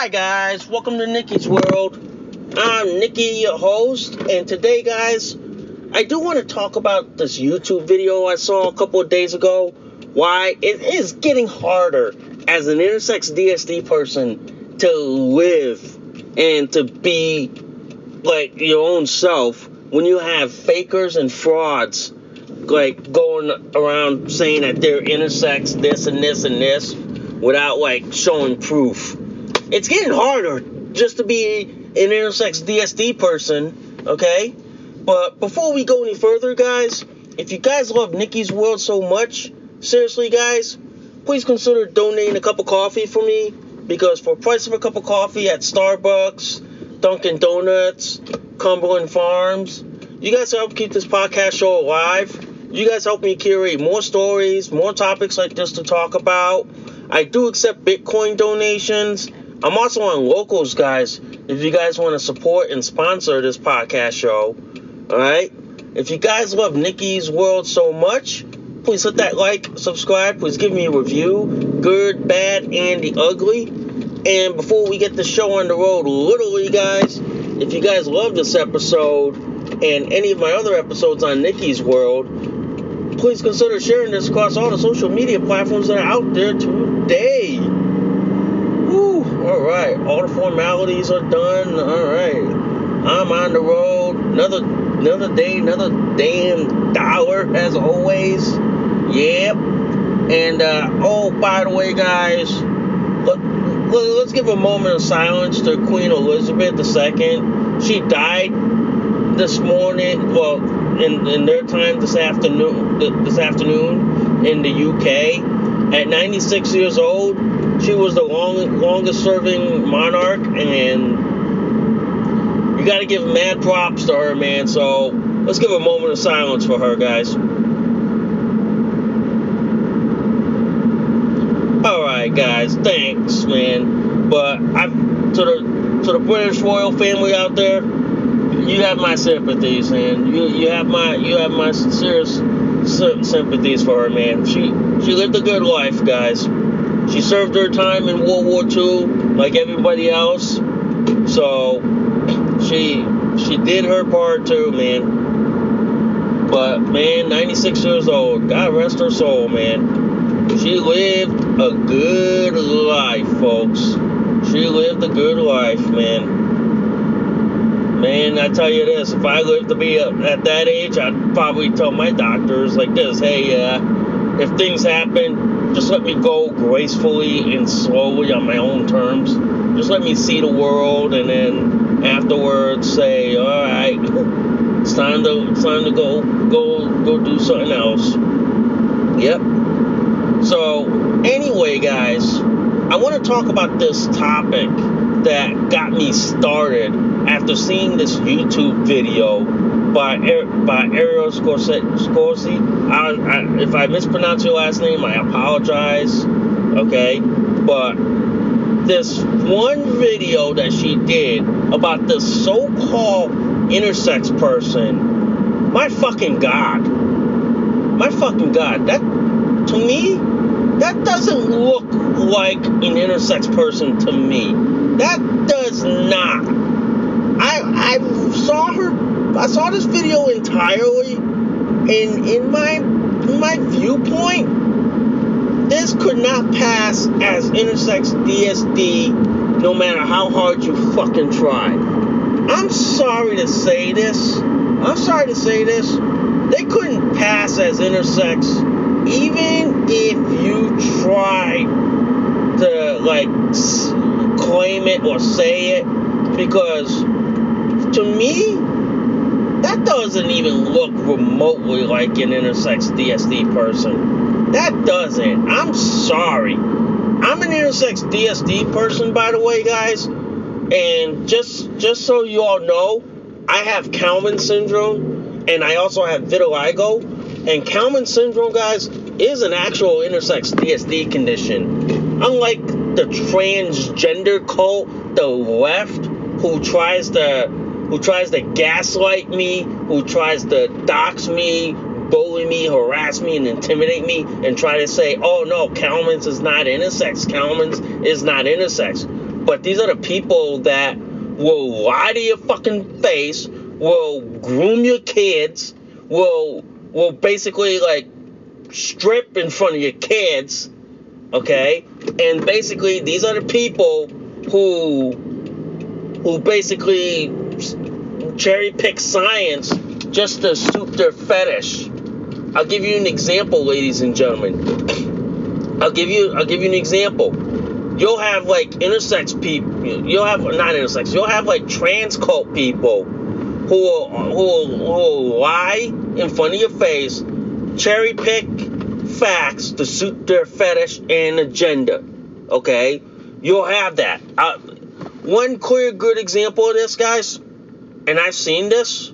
Hi guys. Welcome to Nikki's World. I'm Nikki, your host, and today, guys, I do want to talk about this YouTube video I saw a couple of days ago. Why it is getting harder as an intersex DSD person to live and to be like your own self when you have fakers and frauds like going around saying that they're intersex, this and this and this, without like showing proof. It's getting harder just to be an intersex DSD person, okay? But before we go any further, guys, if you guys love Nikki's World so much, seriously, guys, please consider donating a cup of coffee for me because for price of a cup of coffee at Starbucks, Dunkin' Donuts, Cumberland Farms, you guys help keep this podcast show alive. You guys help me curate more stories, more topics like this to talk about. I do accept Bitcoin donations. I'm also on locals, guys. If you guys want to support and sponsor this podcast show, all right. If you guys love Nikki's World so much, please hit that like, subscribe. Please give me a review, good, bad, and the ugly. And before we get the show on the road, literally, guys, if you guys love this episode and any of my other episodes on Nikki's World, please consider sharing this across all the social media platforms that are out there today. All right, all the formalities are done. All right, I'm on the road. Another another day, another damn dollar as always. Yep. And uh, oh, by the way, guys, let, let, us give a moment of silence to Queen Elizabeth II. She died this morning. Well, in, in their time this afternoon this afternoon in the UK. At 96 years old, she was the long, longest serving monarch, and you got to give mad props to her, man. So let's give a moment of silence for her, guys. All right, guys, thanks, man. But I to the to the British royal family out there you have my sympathies, and you you have my you have my sincerest sympathies for her, man. She she lived a good life, guys. She served her time in World War II like everybody else, so she she did her part too, man. But man, 96 years old. God rest her soul, man. She lived a good life, folks. She lived a good life, man. Man, I tell you this, if I lived to be at that age, I'd probably tell my doctors like this, hey, uh, if things happen, just let me go gracefully and slowly on my own terms. Just let me see the world, and then afterwards say, all right, it's time to it's time to go go go do something else. Yep. So anyway, guys, I want to talk about this topic that got me started after seeing this YouTube video by by Ariel Scorsi. I, I, if I mispronounce your last name, I apologize. Okay, but this one video that she did about this so-called intersex person, my fucking god, my fucking god, that to me, that doesn't look like an intersex person to me. That does not. Saw her. I saw this video entirely, and in my in my viewpoint, this could not pass as intersex DSD, no matter how hard you fucking try. I'm sorry to say this. I'm sorry to say this. They couldn't pass as intersex even if you try to like claim it or say it because to me that doesn't even look remotely like an intersex DSD person. That doesn't. I'm sorry. I'm an intersex DSD person by the way, guys. And just just so you all know, I have Kallmann syndrome and I also have vitiligo. And Kallmann syndrome, guys, is an actual intersex DSD condition. Unlike the transgender cult, the left, who tries to who tries to gaslight me, who tries to dox me, bully me, harass me, and intimidate me, and try to say, oh no, Kallmann's is not intersex. Kallmann's is not intersex. But these are the people that will lie to your fucking face, will groom your kids, will will basically like strip in front of your kids, okay? And basically these are the people who who basically cherry pick science just to suit their fetish. I'll give you an example, ladies and gentlemen. I'll give you I'll give you an example. You'll have like intersex people. You'll have not intersex. You'll have like trans cult people who will, who who lie in front of your face, cherry pick facts to suit their fetish and agenda. Okay, you'll have that. One clear, good example of this, guys, and I've seen this,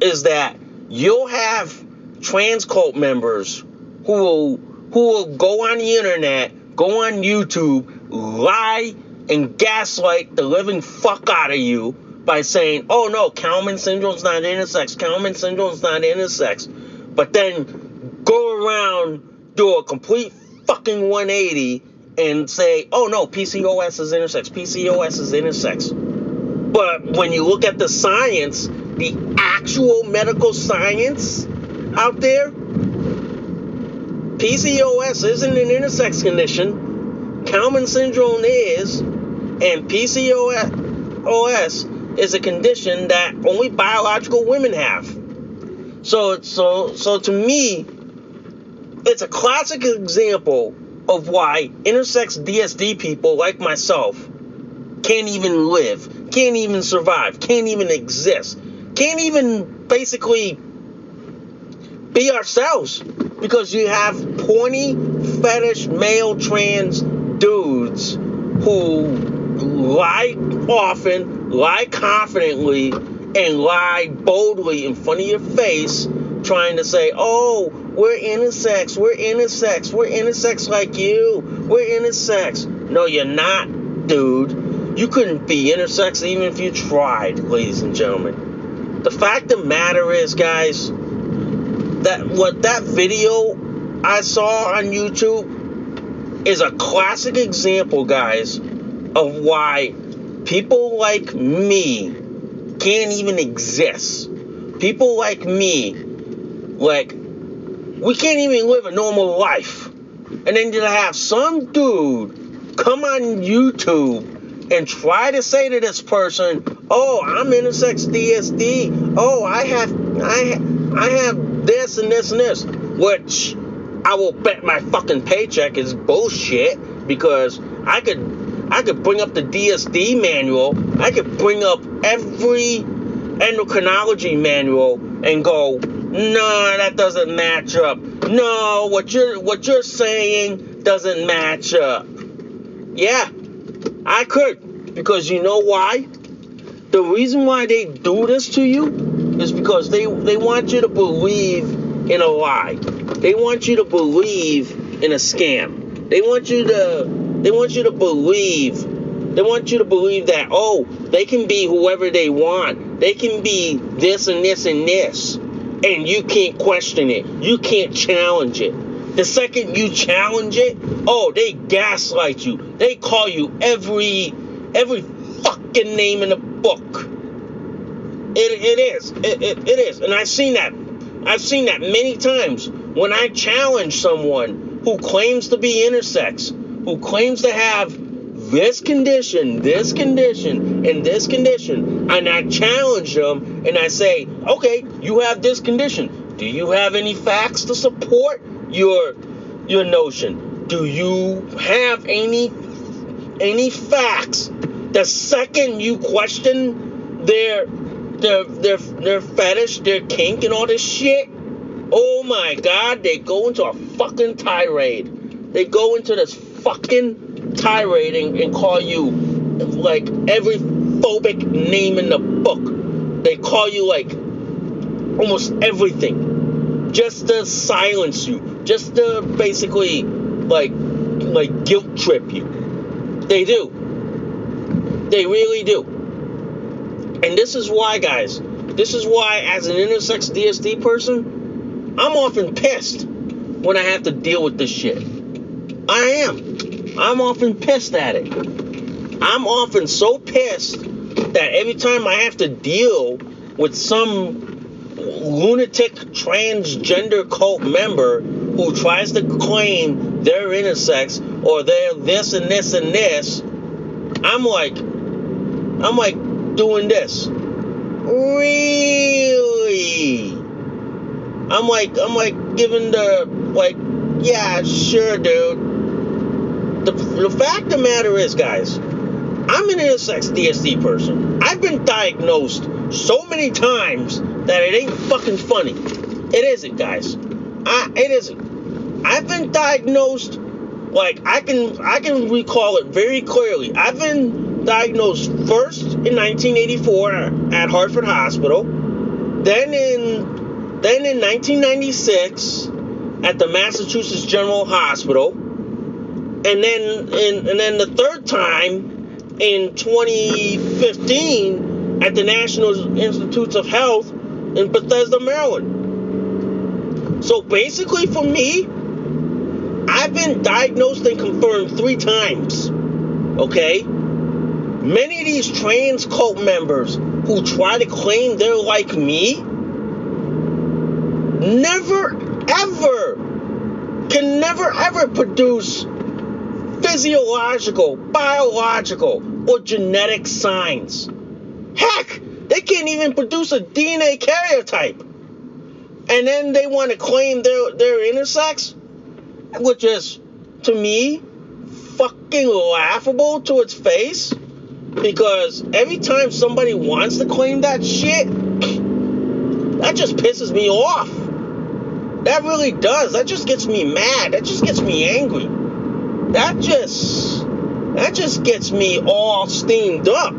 is that you'll have trans cult members who will who will go on the internet, go on YouTube, lie and gaslight the living fuck out of you by saying, "Oh no, Kallmann syndrome's not intersex. Kallmann syndrome's not intersex," but then go around do a complete fucking 180 and say, "Oh no, PCOS is intersex. PCOS is intersex." But when you look at the science, the actual medical science out there, PCOS isn't an intersex condition. Kallmann syndrome is, and PCOS is a condition that only biological women have. So, so, so to me, it's a classic example of why intersex DSD people like myself can't even live, can't even survive, can't even exist, can't even basically be ourselves because you have pointy fetish male trans dudes who lie often, lie confidently, and lie boldly in front of your face, trying to say, oh, we're intersex, we're intersex, we're intersex like you, we're intersex. No, you're not, dude. You couldn't be intersex even if you tried, ladies and gentlemen. The fact of the matter is, guys, that what that video I saw on YouTube is a classic example, guys, of why people like me can't even exist. People like me, like, we can't even live a normal life. And then to have some dude come on YouTube and try to say to this person, "Oh, I'm intersex DSD. Oh, I have, I, I have this and this and this," which I will bet my fucking paycheck is bullshit because I could, I could bring up the DSD manual. I could bring up every endocrinology manual and go, no, that doesn't match up. No, what you're what you're saying doesn't match up. Yeah, I could. Because you know why? The reason why they do this to you is because they they want you to believe in a lie. They want you to believe in a scam. They want you to they want you to believe they want you to believe that oh, they can be whoever they want. They can be this and this and this. And you can't question it. You can't challenge it. The second you challenge it, oh, they gaslight you. They call you every every fucking name in the book. It, it is. It, it, it is. And I've seen that. I've seen that many times when I challenge someone who claims to be intersex, who claims to have this condition, this condition, and this condition, and I challenge them and I say, okay, you have this condition. Do you have any facts to support your your notion? Do you have any any facts? The second you question their their their their fetish, their kink, and all this shit, oh my god, they go into a fucking tirade. They go into this fucking tirade and, and call you like every phobic name in the book. They call you like almost everything just to silence you, just to basically like like guilt trip you. They do. They really do. And this is why, guys. This is why, as an intersex DSD person, I'm often pissed when I have to deal with this shit. I am. I'm often pissed at it. I'm often so pissed that every time I have to deal with some lunatic transgender cult member who tries to claim they're intersex or they're this and this and this, I'm like, I'm like doing this. Really? I'm like, I'm like giving the, like, yeah, sure, dude. The, the fact of the matter is, guys, I'm an intersex DSD person. I've been diagnosed so many times that it ain't fucking funny. It isn't, guys. I, it isn't. I've been diagnosed like I can I can recall it very clearly. I've been diagnosed first in 1984 at Hartford Hospital, then in then in 1996 at the Massachusetts General Hospital, and then in, and then the third time in 2015 at the National Institutes of Health in Bethesda, Maryland. So basically, for me, I've been diagnosed and confirmed three times. Okay? Many of these trans cult members who try to claim they're like me never ever can never ever produce physiological, biological, or genetic signs. Heck, they can't even produce a DNA karyotype. And then they want to claim they're, they're intersex, which is, to me, fucking laughable to its face. Because every time somebody wants to claim that shit, that just pisses me off. That really does. That just gets me mad. That just gets me angry. That just that just gets me all steamed up.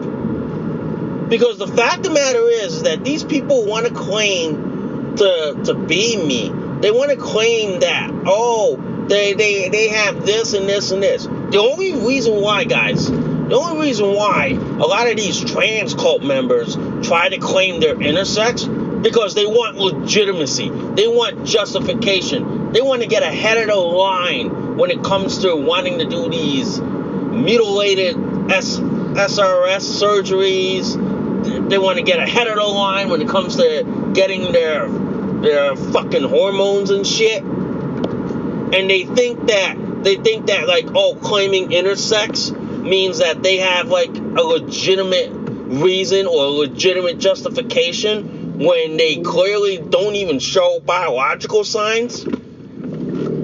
Because the fact of the matter is that these people want to claim to to be me. They want to claim that, oh, they, they they have this and this and this. The only reason why, guys, the only reason why a lot of these trans cult members try to claim they're intersex because they want legitimacy. They want justification. They want to get ahead of the line when it comes to wanting to do these mutilated S- SRS surgeries. They want to get ahead of the line when it comes to getting their their fucking hormones and shit. And they think that they think that like oh claiming intersex means that they have like a legitimate reason or legitimate justification when they clearly don't even show biological signs.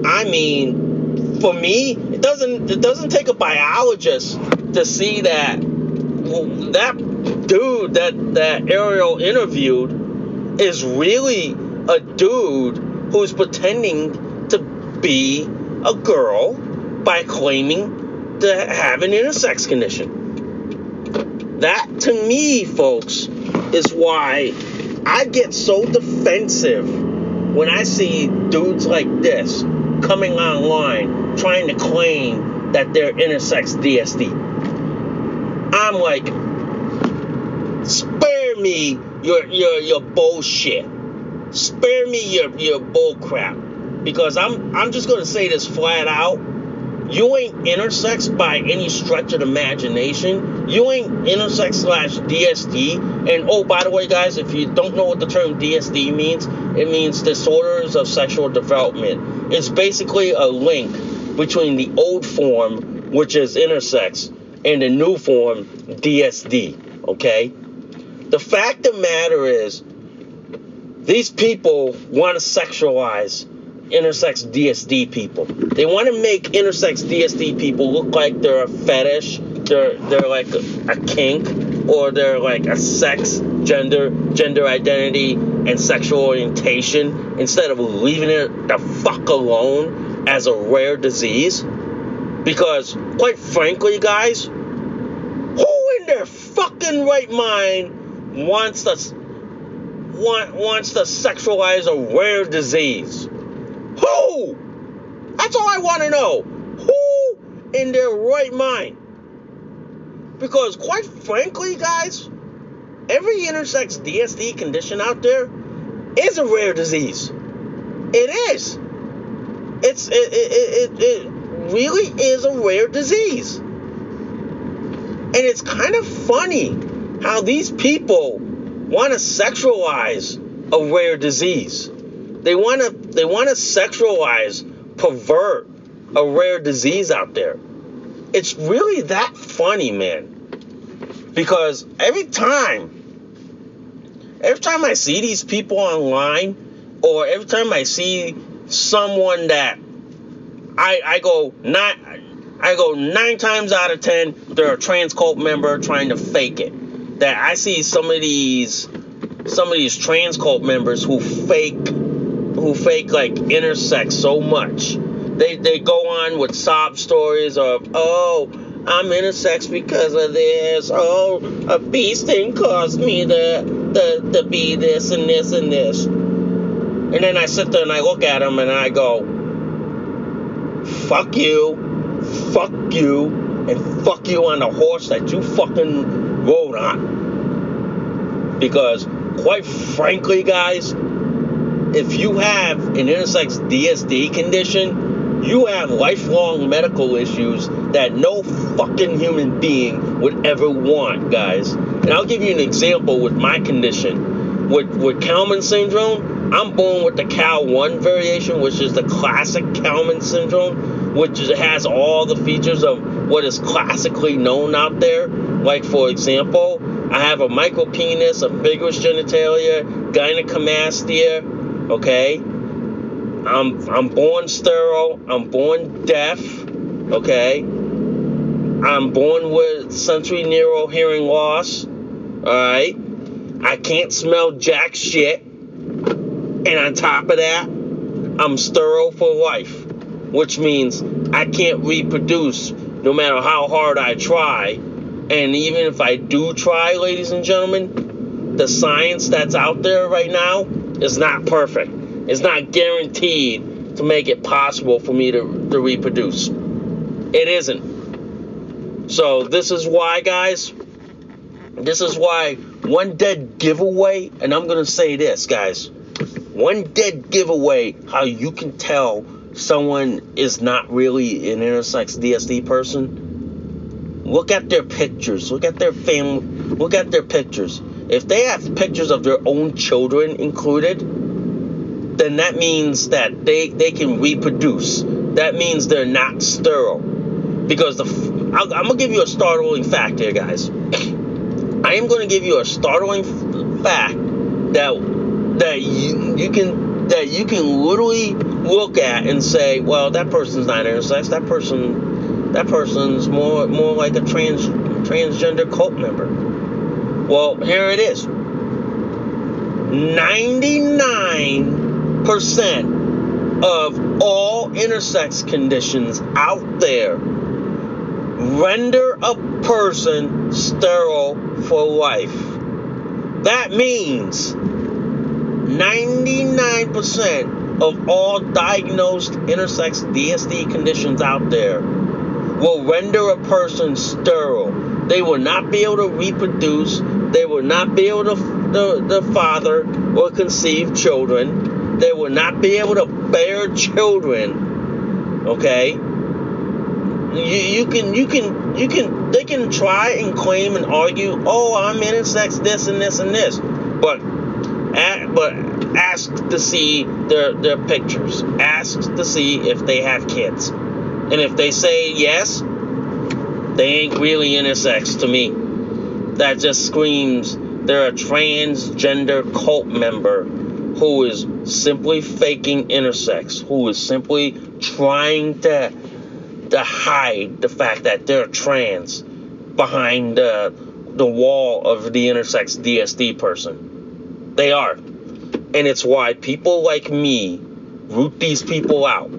I mean, for me, it doesn't it doesn't take a biologist to see that that dude that that Ariel interviewed is really a dude who's pretending to be a girl by claiming to have an intersex condition. That to me, folks, is why I get so defensive when I see dudes like this coming online trying to claim that they're intersex DSD. I'm like, spare me your your your bullshit. Spare me your your bull crap. Because I'm I'm just gonna say this flat out. You ain't intersex by any stretch of imagination. You ain't intersex slash DSD. And oh, by the way, guys, if you don't know what the term DSD means, it means disorders of sexual development. It's basically a link between the old form, which is intersex, and the new form, DSD. Okay? The fact of the matter is, these people want to sexualize intersex DSD people. They want to make intersex DSD people look like they're a fetish, they're they're like a, a kink, or they're like a sex, gender, gender identity, and sexual orientation instead of leaving it the fuck alone as a rare disease. Because quite frankly, guys, who in their fucking right mind wants to want, wants to sexualize a rare disease? Who? That's all I want to know. Who in their right mind? Because, quite frankly, guys, every intersex DSD condition out there is a rare disease. It is. It's it, it, it, it really is a rare disease. And it's kind of funny how these people want to sexualize a rare disease. They want to they want to sexualize, pervert a rare disease out there. It's really that funny, man. Because every time every time I see these people online or every time I see someone that I I go not I go nine times out of ten they're a trans cult member trying to fake it. That I see some of these some of these trans cult members who fake who fake like intersex so much. They they go on with sob stories of oh I'm intersex because of this. Oh, a beast thing caused me to, to, to be this and this and this. And then I sit there and I look at them and I go, fuck you, fuck you, and fuck you on the horse that you fucking rode on. Because, quite frankly, guys, if you have an intersex DSD condition, you have lifelong medical issues that no fucking human being would ever want, guys. And I'll give you an example with my condition. With, with Kallmann syndrome, I'm born with the KAL1 variation, which is the classic Kallmann syndrome, which has all the features of what is classically known out there. Like, for example, I have a micro penis, ambiguous genitalia, gynecomastia, okay? I'm, I'm born sterile, I'm born deaf, okay? I'm born with sensory neural hearing loss. Alright? I can't smell jack shit. And on top of that, I'm sterile for life. Which means I can't reproduce no matter how hard I try. And even if I do try, ladies and gentlemen, the science that's out there right now is not perfect. It's not guaranteed to make it possible for me to, to reproduce. It isn't. So this is why, guys. This is why one dead giveaway, and I'm gonna say this, guys. One dead giveaway how you can tell someone is not really an intersex DSD person. Look at their pictures. Look at their family. Look at their pictures. If they have pictures of their own children included, then that means that they, they can reproduce. That means they're not sterile. Because the i am gonna give you a startling fact here, guys. I am gonna give you a startling fact that that you you can that you can literally look at and say, well, that person's not intersex. That person that person's more more like a trans transgender cult member. Well, here it is. 99% of all intersex conditions out there render a person sterile for life. That means 99% of all diagnosed intersex DSD conditions out there will render a person sterile. They will not be able to reproduce. They will not be able to the, the father or conceive children. They will not be able to bear children. Okay? You, you can you can you can they can try and claim and argue, oh I'm intersex this and this and this. But but ask to see their their pictures. Ask to see if they have kids. And if they say yes, they ain't really intersex to me. That just screams they're a transgender cult member who is simply faking intersex, who is simply trying to to hide the fact that they're trans behind the the wall of the intersex DSD person. They are. And it's why people like me root these people out.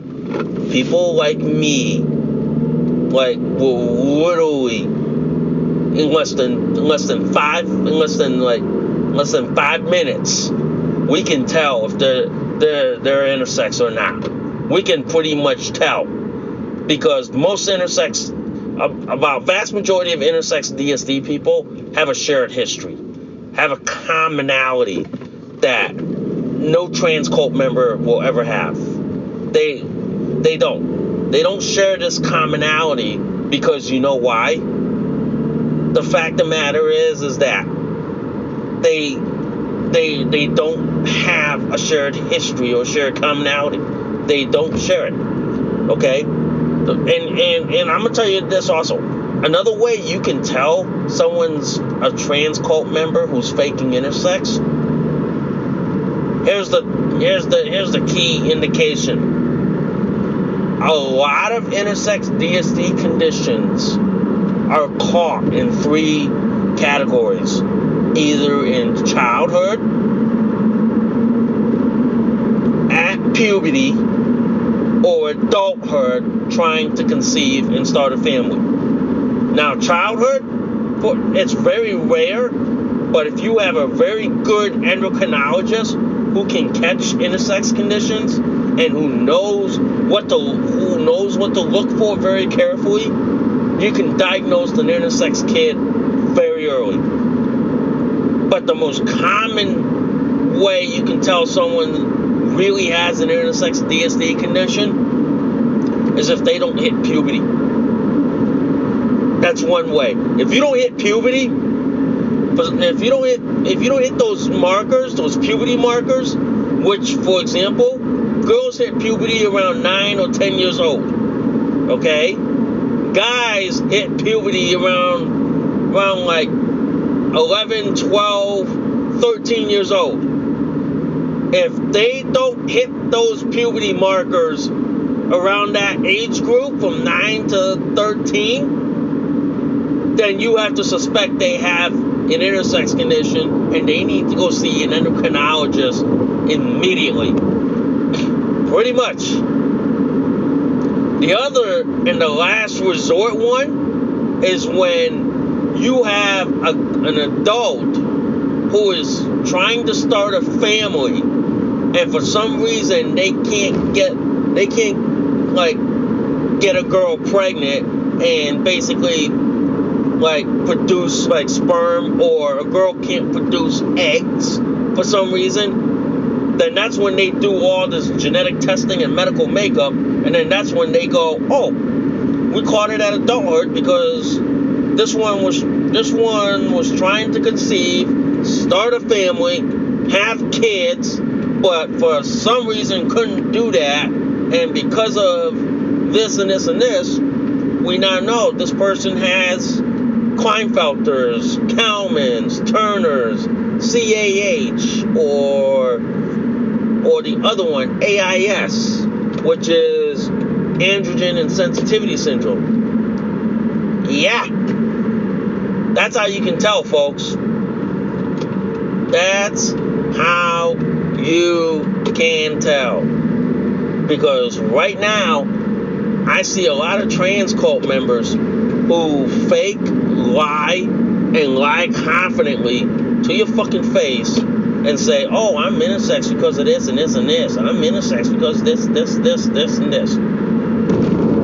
People like me like will literally in less than in less than five in less than like less than five minutes we can tell if they're they're they're intersex or not. We can pretty much tell because most intersex about vast majority of intersex DSD people have a shared history, have a commonality that no trans cult member will ever have. They they don't. They don't share this commonality because you know why? The fact of the matter is is that they they they don't have a shared history or shared commonality. They don't share it. Okay? And and and I'm gonna tell you this also. Another way you can tell someone's a trans cult member who's faking intersex. Here's the here's the here's the key indication. A lot of intersex DSD conditions are caught in three categories either in childhood, at puberty, or adulthood trying to conceive and start a family. Now, childhood, it's very rare, but if you have a very good endocrinologist who can catch intersex conditions and who knows what to who knows what to look for very carefully, you can diagnose an intersex kid very early. But the most common way you can tell someone really has an intersex DSD condition is if they don't hit puberty. That's one way. If you don't hit puberty, if you don't hit if you don't hit those markers, those puberty markers, which for example, girls hit puberty around 9 or 10 years old. Okay? Guys hit puberty around around like 11, 12, 13 years old. If they don't hit those puberty markers around that age group from 9 to 13, then you have to suspect they have an intersex condition and they need to go see an endocrinologist immediately. Pretty much. The other and the last resort one is when you have a, an adult who is trying to start a family and for some reason they can't get they can't like get a girl pregnant and basically like produce like sperm or a girl can't produce eggs for some reason then that's when they do all this genetic testing and medical makeup and then that's when they go oh we caught it at adulthood because this one was this one was trying to conceive, start a family, have kids, but for some reason couldn't do that, and because of this and this and this, we now know this person has Klinefelters, Kallmann's, Turners, CAH, or or the other one, AIS, which is androgen insensitivity syndrome. Yeah. That's how you can tell, folks. That's how you can tell. Because right now, I see a lot of trans cult members who fake, lie, and lie confidently to your fucking face and say, oh, I'm intersex because of this and this and this. I'm intersex because this, this, this, this, and this.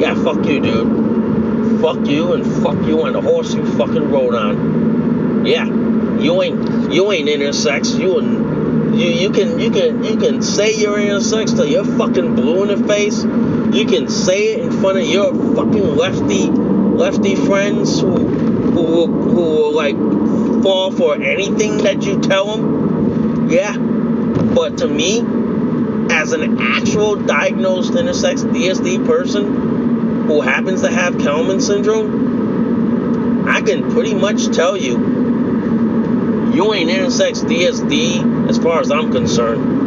Yeah, fuck you, dude. Fuck you and fuck you on the horse you fucking rode on. Yeah, you ain't you ain't intersex. You you you can you can you can say you're intersex till you're fucking blue in the face. You can say it in front of your fucking lefty lefty friends who who who will like fall for anything that you tell them. Yeah, but to me, as an actual diagnosed intersex DSD person who happens to have Kallmann syndrome, I can pretty much tell you you ain't intersex DSD as far as I'm concerned.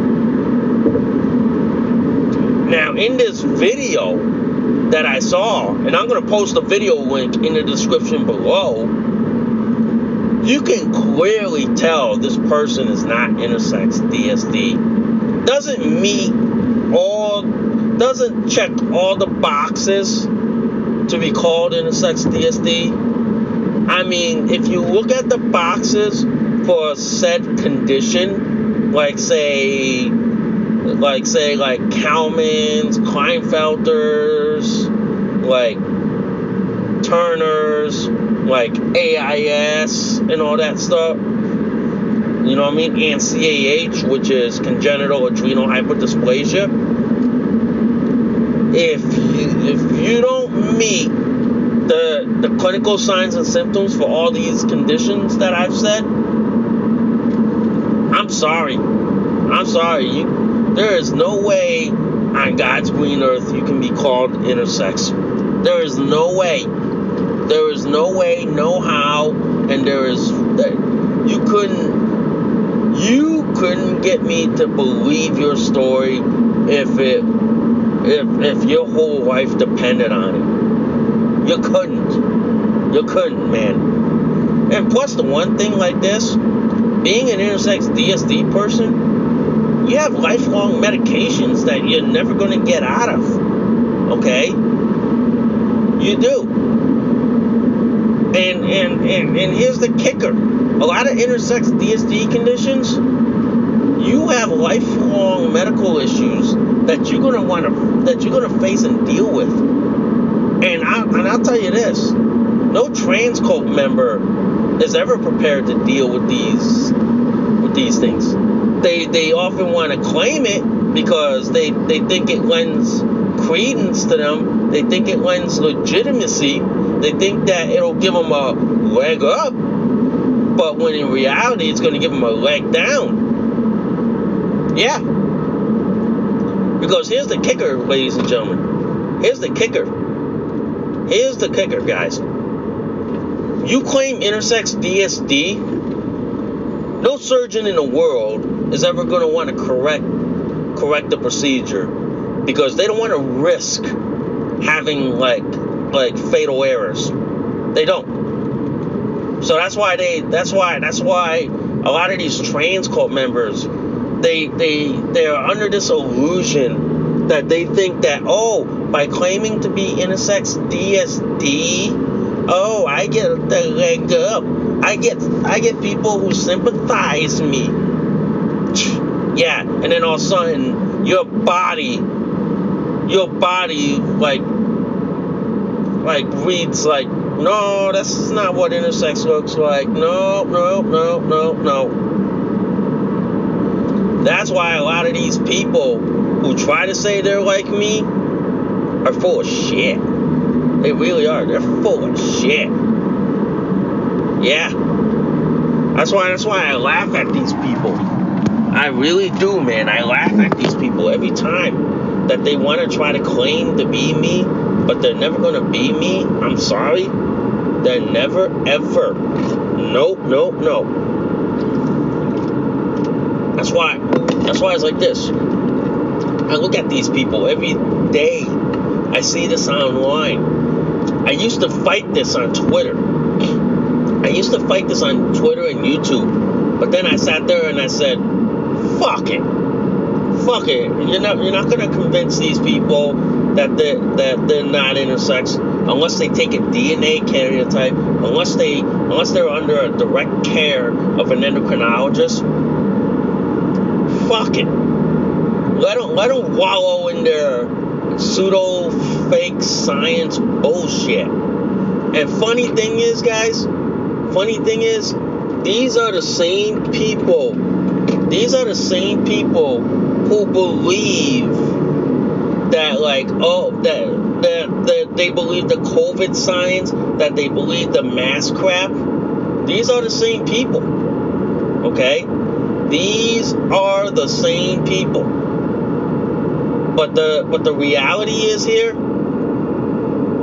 Now, in this video that I saw, and I'm going to post the video link in the description below, you can clearly tell this person is not intersex DSD. Doesn't meet all, doesn't check all the boxes to be called intersex DSD. I mean, if you look at the boxes for a said condition, like say, like say, like Kallmann's, Klinefelters, like Turner's, like AIS, and all that stuff. You know what I mean? And CAH, which is congenital adrenal hyperdysplasia. If you, if you don't meet the the clinical signs and symptoms for all these conditions that I've said, I'm sorry. I'm sorry. You, there is no way on God's green earth you can be called intersex. There is no way. There is no way, no how, and there is that you couldn't you couldn't get me to believe your story if it if if your whole life depended on it. You couldn't. You couldn't, man. And plus the one thing like this, being an intersex DSD person, you have lifelong medications that you're never going to get out of. Okay? You do. And, and, and, and here's the kicker a lot of intersex DSD conditions, you have lifelong medical issues that you're gonna want to that you're gonna face and deal with. And I and I'll tell you this, no trans cult member is ever prepared to deal with these with these things. They they often want to claim it because they they think it lends credence to them. They think it lends legitimacy. They think that it'll give them a leg up. But when in reality, it's going to give them a leg down. Yeah. Because here's the kicker, ladies and gentlemen. Here's the kicker. Here's the kicker, guys you claim intersex DSD, no surgeon in the world is ever going to want to correct correct the procedure because they don't want to risk having like like fatal errors. They don't. So that's why they that's why that's why a lot of these trans cult members they they they're under this illusion that they think that oh by claiming to be intersex DSD Oh, I get the leg up. I get I get people who sympathize me. Yeah, and then all of a sudden your body your body like like reads like no, that's not what intersex looks like. No, no, no, no, no. That's why a lot of these people who try to say they're like me are full of shit. They really are. They're full of shit. Yeah. That's why that's why I laugh at these people. I really do, man. I laugh at these people every time that they want to try to claim to be me, but they're never going to be me. I'm sorry. They're never ever. Nope, nope, nope. That's why that's why it's like this. I look at these people every day. I see this online. I used to fight this on Twitter. I used to fight this on Twitter and YouTube. But then I sat there and I said, fuck it. Fuck it. You're not you're not gonna convince these people that they're, that they're not intersex unless they take a DNA karyotype, unless they unless they're under a direct care of an endocrinologist. Fuck it. Let them let them wallow in their pseudo fake science bullshit. And funny thing is, guys, funny thing is, these are the same people. These are the same people who believe that like oh that that, that they believe the COVID science, that they believe the mask crap. These are the same people. Okay? These are the same people. But the but the reality is here,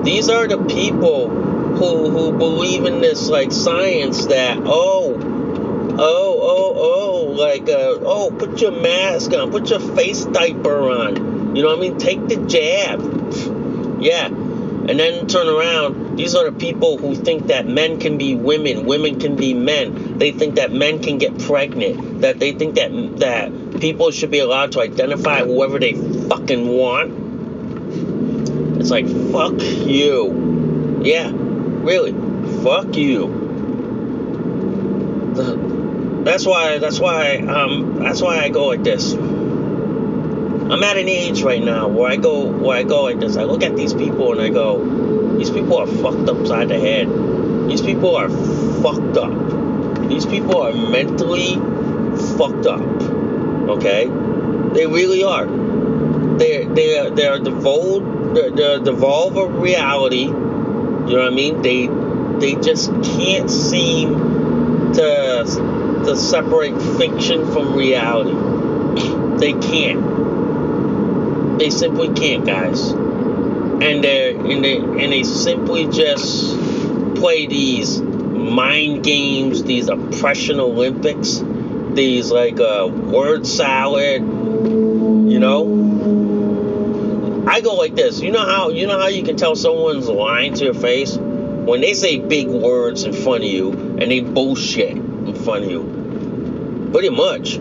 these are the people who who believe in this like science that oh oh oh oh like uh, oh put your mask on, put your face diaper on you know what I mean? Take the jab. Yeah. And then turn around. These are the people who think that men can be women, women can be men. They think that men can get pregnant. That they think that that people should be allowed to identify whoever they fucking want. It's like fuck you. Yeah, really, fuck you. That's why. That's why. Um. That's why I go like this. I'm at an age right now where I go where I go like this. I look at these people and I go, these people are fucked upside the head. These people are fucked up. These people are mentally fucked up. Okay? They really are. They're they're they're devolved they're, they're devolved of reality. You know what I mean? They they just can't seem to to separate fiction from reality. They can't. They simply can't, guys. And they and they and they simply just play these mind games, these oppression Olympics, these like uh, word salad. You know, I go like this. You know how you know how you can tell someone's lying to your face when they say big words in front of you and they bullshit in front of you. Pretty much.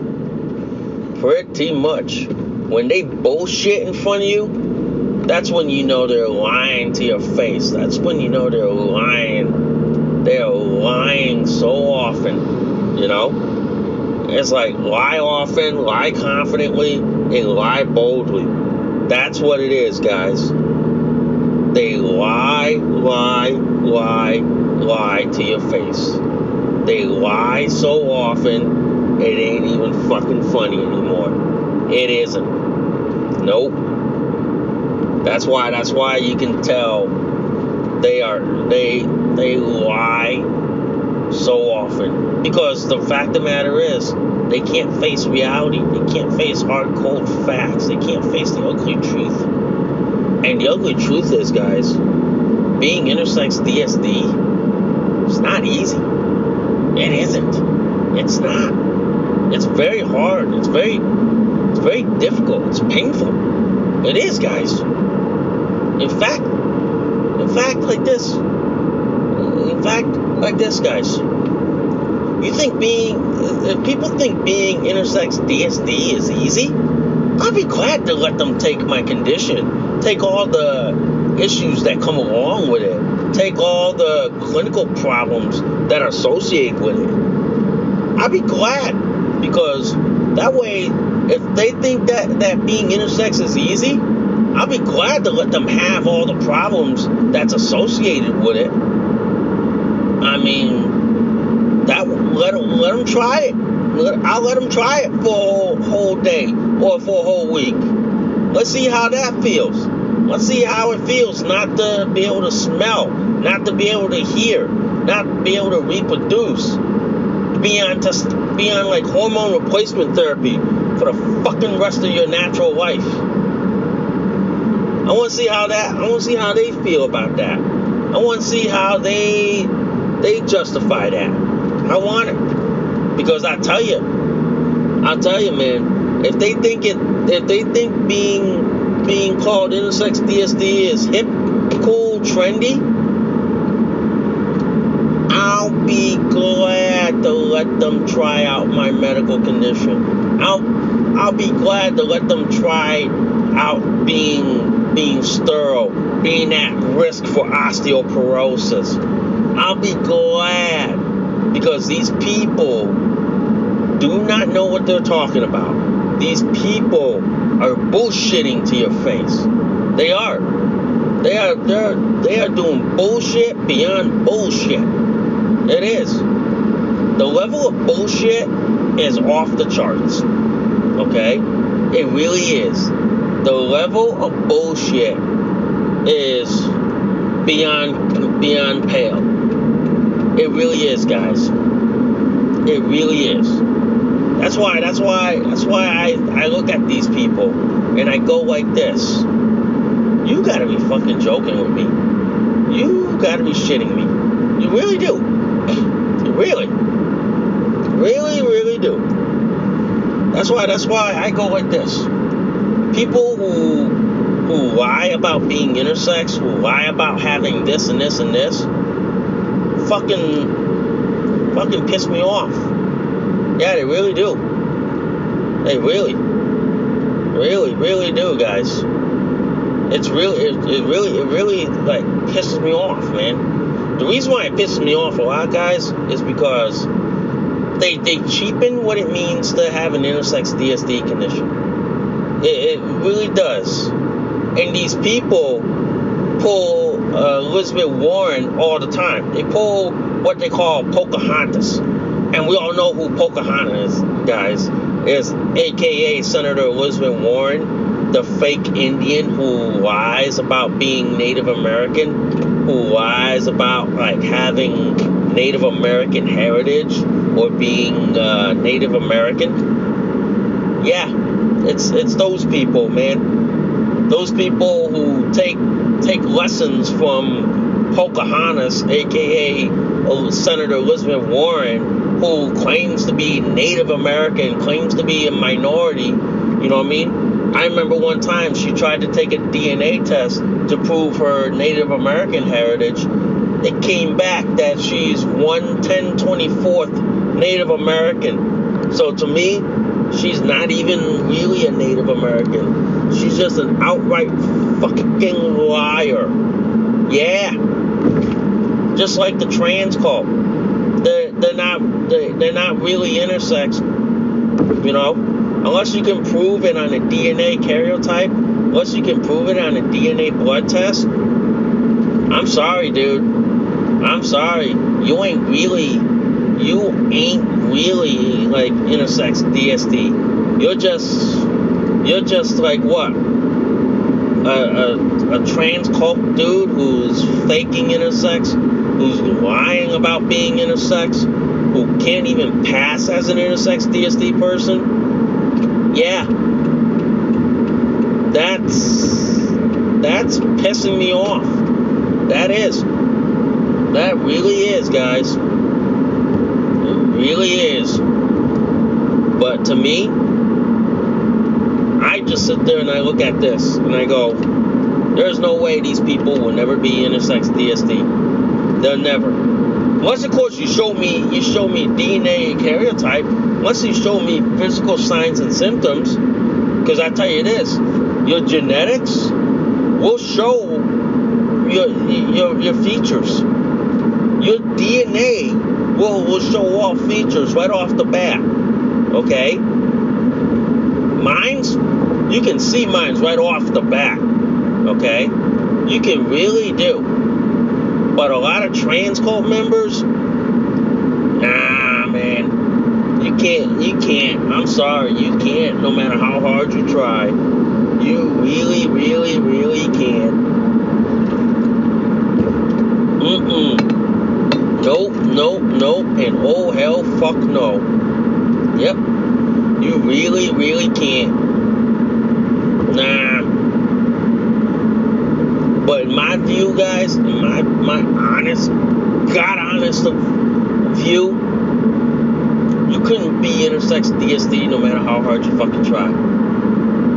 Pretty much when they bullshit in front of you, that's when you know they're lying to your face. That's when you know they're lying. They're lying so often, you know? It's like lie often, lie confidently, and lie boldly. That's what it is, guys. They lie, lie, lie, lie to your face. They lie so often, it ain't even fucking funny anymore. It isn't. Nope. That's why. That's why you can tell they are they they lie so often because the fact of the matter is they can't face reality. They can't face hard cold facts. They can't face the ugly truth. And the ugly truth is, guys, being intersex DSD, it's not easy. It isn't. It's not. It's very hard. It's very very difficult. It's painful. It is, guys. In fact, in fact, like this. In fact, like this, guys. You think being, if people think being intersex DSD is easy, I'd be glad to let them take my condition, take all the issues that come along with it, take all the clinical problems that are associated with it. I'd be glad because that way if they think that that being intersex is easy, I'll be glad to let them have all the problems that's associated with it. I mean, that let them let them try it. I'll let them try it for a whole day or for a whole week. Let's see how that feels. Let's see how it feels not to be able to smell, not to be able to hear, not to be able to reproduce, be on just be on like hormone replacement therapy for the fucking rest of your natural life. I want to see how that. I want to see how they feel about that. I want to see how they they justify that. I want it because I tell you, I tell you, man. If they think it, if they think being being called intersex DSD is hip, cool, trendy, I'll be glad to let them try out my medical condition. I'll I'll be glad to let them try out being being sterile, being at risk for osteoporosis. I'll be glad because these people do not know what they're talking about. These people are bullshitting to your face. They are. They are they're they are doing bullshit beyond bullshit. It is. The level of bullshit is off the charts. Okay? It really is. The level of bullshit is beyond beyond pale. It really is, guys. It really is. That's why that's why that's why I, I look at these people and I go like this. You gotta be fucking joking with me. You gotta be shitting me. You really do. You really. Really, really do. That's why that's why I go like this. People who who lie about being intersex, who lie about having this and this and this, fucking fucking piss me off. Yeah, they really do. They really, really, really do, guys. It's really, it, it really, it really like pisses me off, man. The reason why it pisses me off a lot, guys, is because they they cheapen what it means to have an intersex DSD condition. It, it really does. And these people pull uh, Elizabeth Warren all the time. They pull what they call Pocahontas. And we all know who Pocahontas guys. Is AKA Senator Elizabeth Warren, the fake Indian who lies about being Native American, who lies about like having Native American heritage or being uh, Native American. Yeah, it's it's those people, man. Those people who take take lessons from Pocahontas, aka Senator Elizabeth Warren, who claims to be Native American, claims to be a minority. You know what I mean? I remember one time she tried to take a DNA test to prove her Native American heritage. It came back that she's 11024th Native American. So to me, she's not even really a Native American. She's just an outright fucking liar. Yeah. Just like the trans cult. They're, they're not they, they're not really intersex. You know? Unless you can prove it on a DNA karyotype, unless you can prove it on a DNA blood test. I'm sorry, dude. I'm sorry. You ain't really you ain't really like intersex DSD. You're just you're just like what? A, a, a trans cult dude who's faking intersex, who's lying about being intersex, who can't even pass as an intersex DSD person. Yeah. That's that's pissing me off. That is. That really is, guys. Really is. But to me, I just sit there and I look at this and I go, there's no way these people will never be intersex DSD. They'll never. Unless of course you show me you show me DNA and karyotype, unless you show me physical signs and symptoms, because I tell you this, your genetics will show your your, your features. Your DNA will, will show all features right off the bat. Okay? Mines, you can see mines right off the bat. Okay? You can really do. But a lot of trans cult members, nah, man. You can't, you can't. I'm sorry, you can't, no matter how hard you try. You really, really, really can't. Nope, nope, nope, and oh hell fuck no. Yep. You really, really can't. Nah. But in my view, guys, my my honest, God honest view, you couldn't be intersex DSD no matter how hard you fucking try.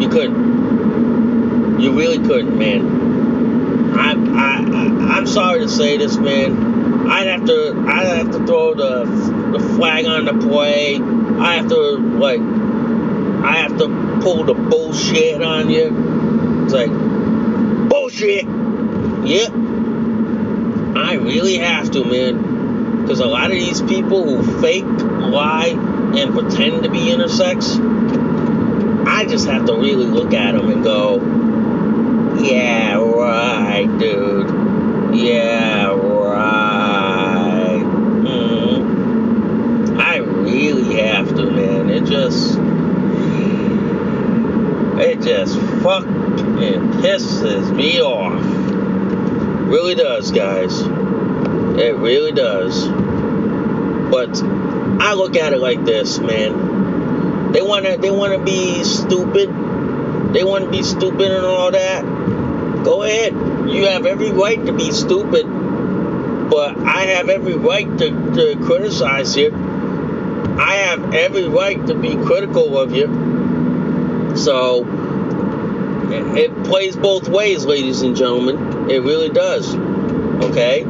You couldn't. You really couldn't, man. I, I, I I'm sorry to say this, man. I'd have to I'd have to throw the the flag on the play. I have to like I have to pull the bullshit on you. It's like bullshit. Yep. I really have to, man. Because a lot of these people who fake, lie, and pretend to be intersex, I just have to really look at them and go, yeah, right, dude. Yeah, right. Mm. I really have to, man. It just, it just fucking pisses me off. Really does, guys. It really does. But I look at it like this, man. They wanna they wanna be stupid. They wanna be stupid and all that. Go ahead. You have every right to be stupid. But I have every right to, to criticize you. I have every right to be critical of you. So it, plays both ways, ladies and gentlemen. It really does. Okay?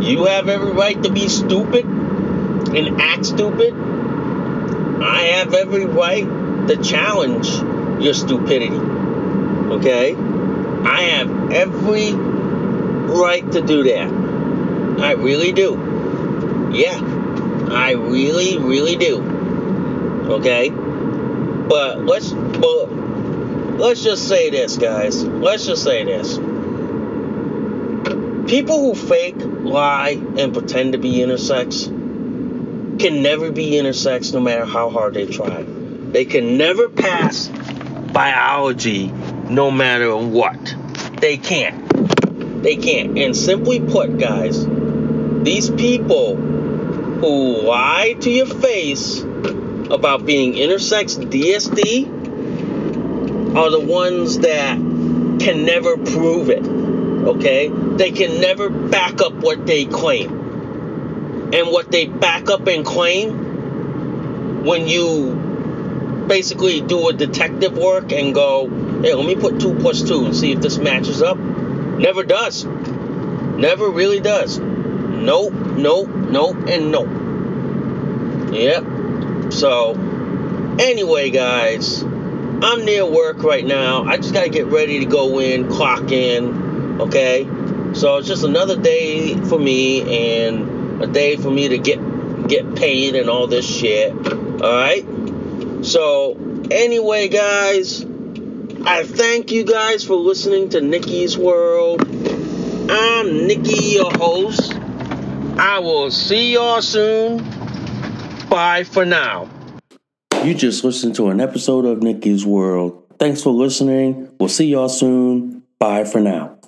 You have every right to be stupid and act stupid. I have every right to challenge your stupidity. Okay? I have every right to do that. I really do. Yeah. I really, really do. Okay? But let's well let's just say this, guys. Let's just say this. People who fake, lie, and pretend to be intersex can never be intersex no matter how hard they try. They can never pass biology no matter what. They can't. They can't. And simply put, guys, these people who lie to your face about being intersex DSD are the ones that can never prove it. Okay? They can never back up what they claim. And what they back up and claim when you basically do a detective work and go, hey, let me put two plus two and see if this matches up. Never does. Never really does. Nope, nope, nope, and nope. Yep. So, anyway, guys, I'm near work right now. I just got to get ready to go in, clock in, okay? So, it's just another day for me and a day for me to get get paid and all this shit. All right? So, anyway, guys, I thank you guys for listening to Nikki's World. I'm Nikki, your host. I will see y'all soon. Bye for now. You just listened to an episode of Nikki's World. Thanks for listening. We'll see y'all soon. Bye for now.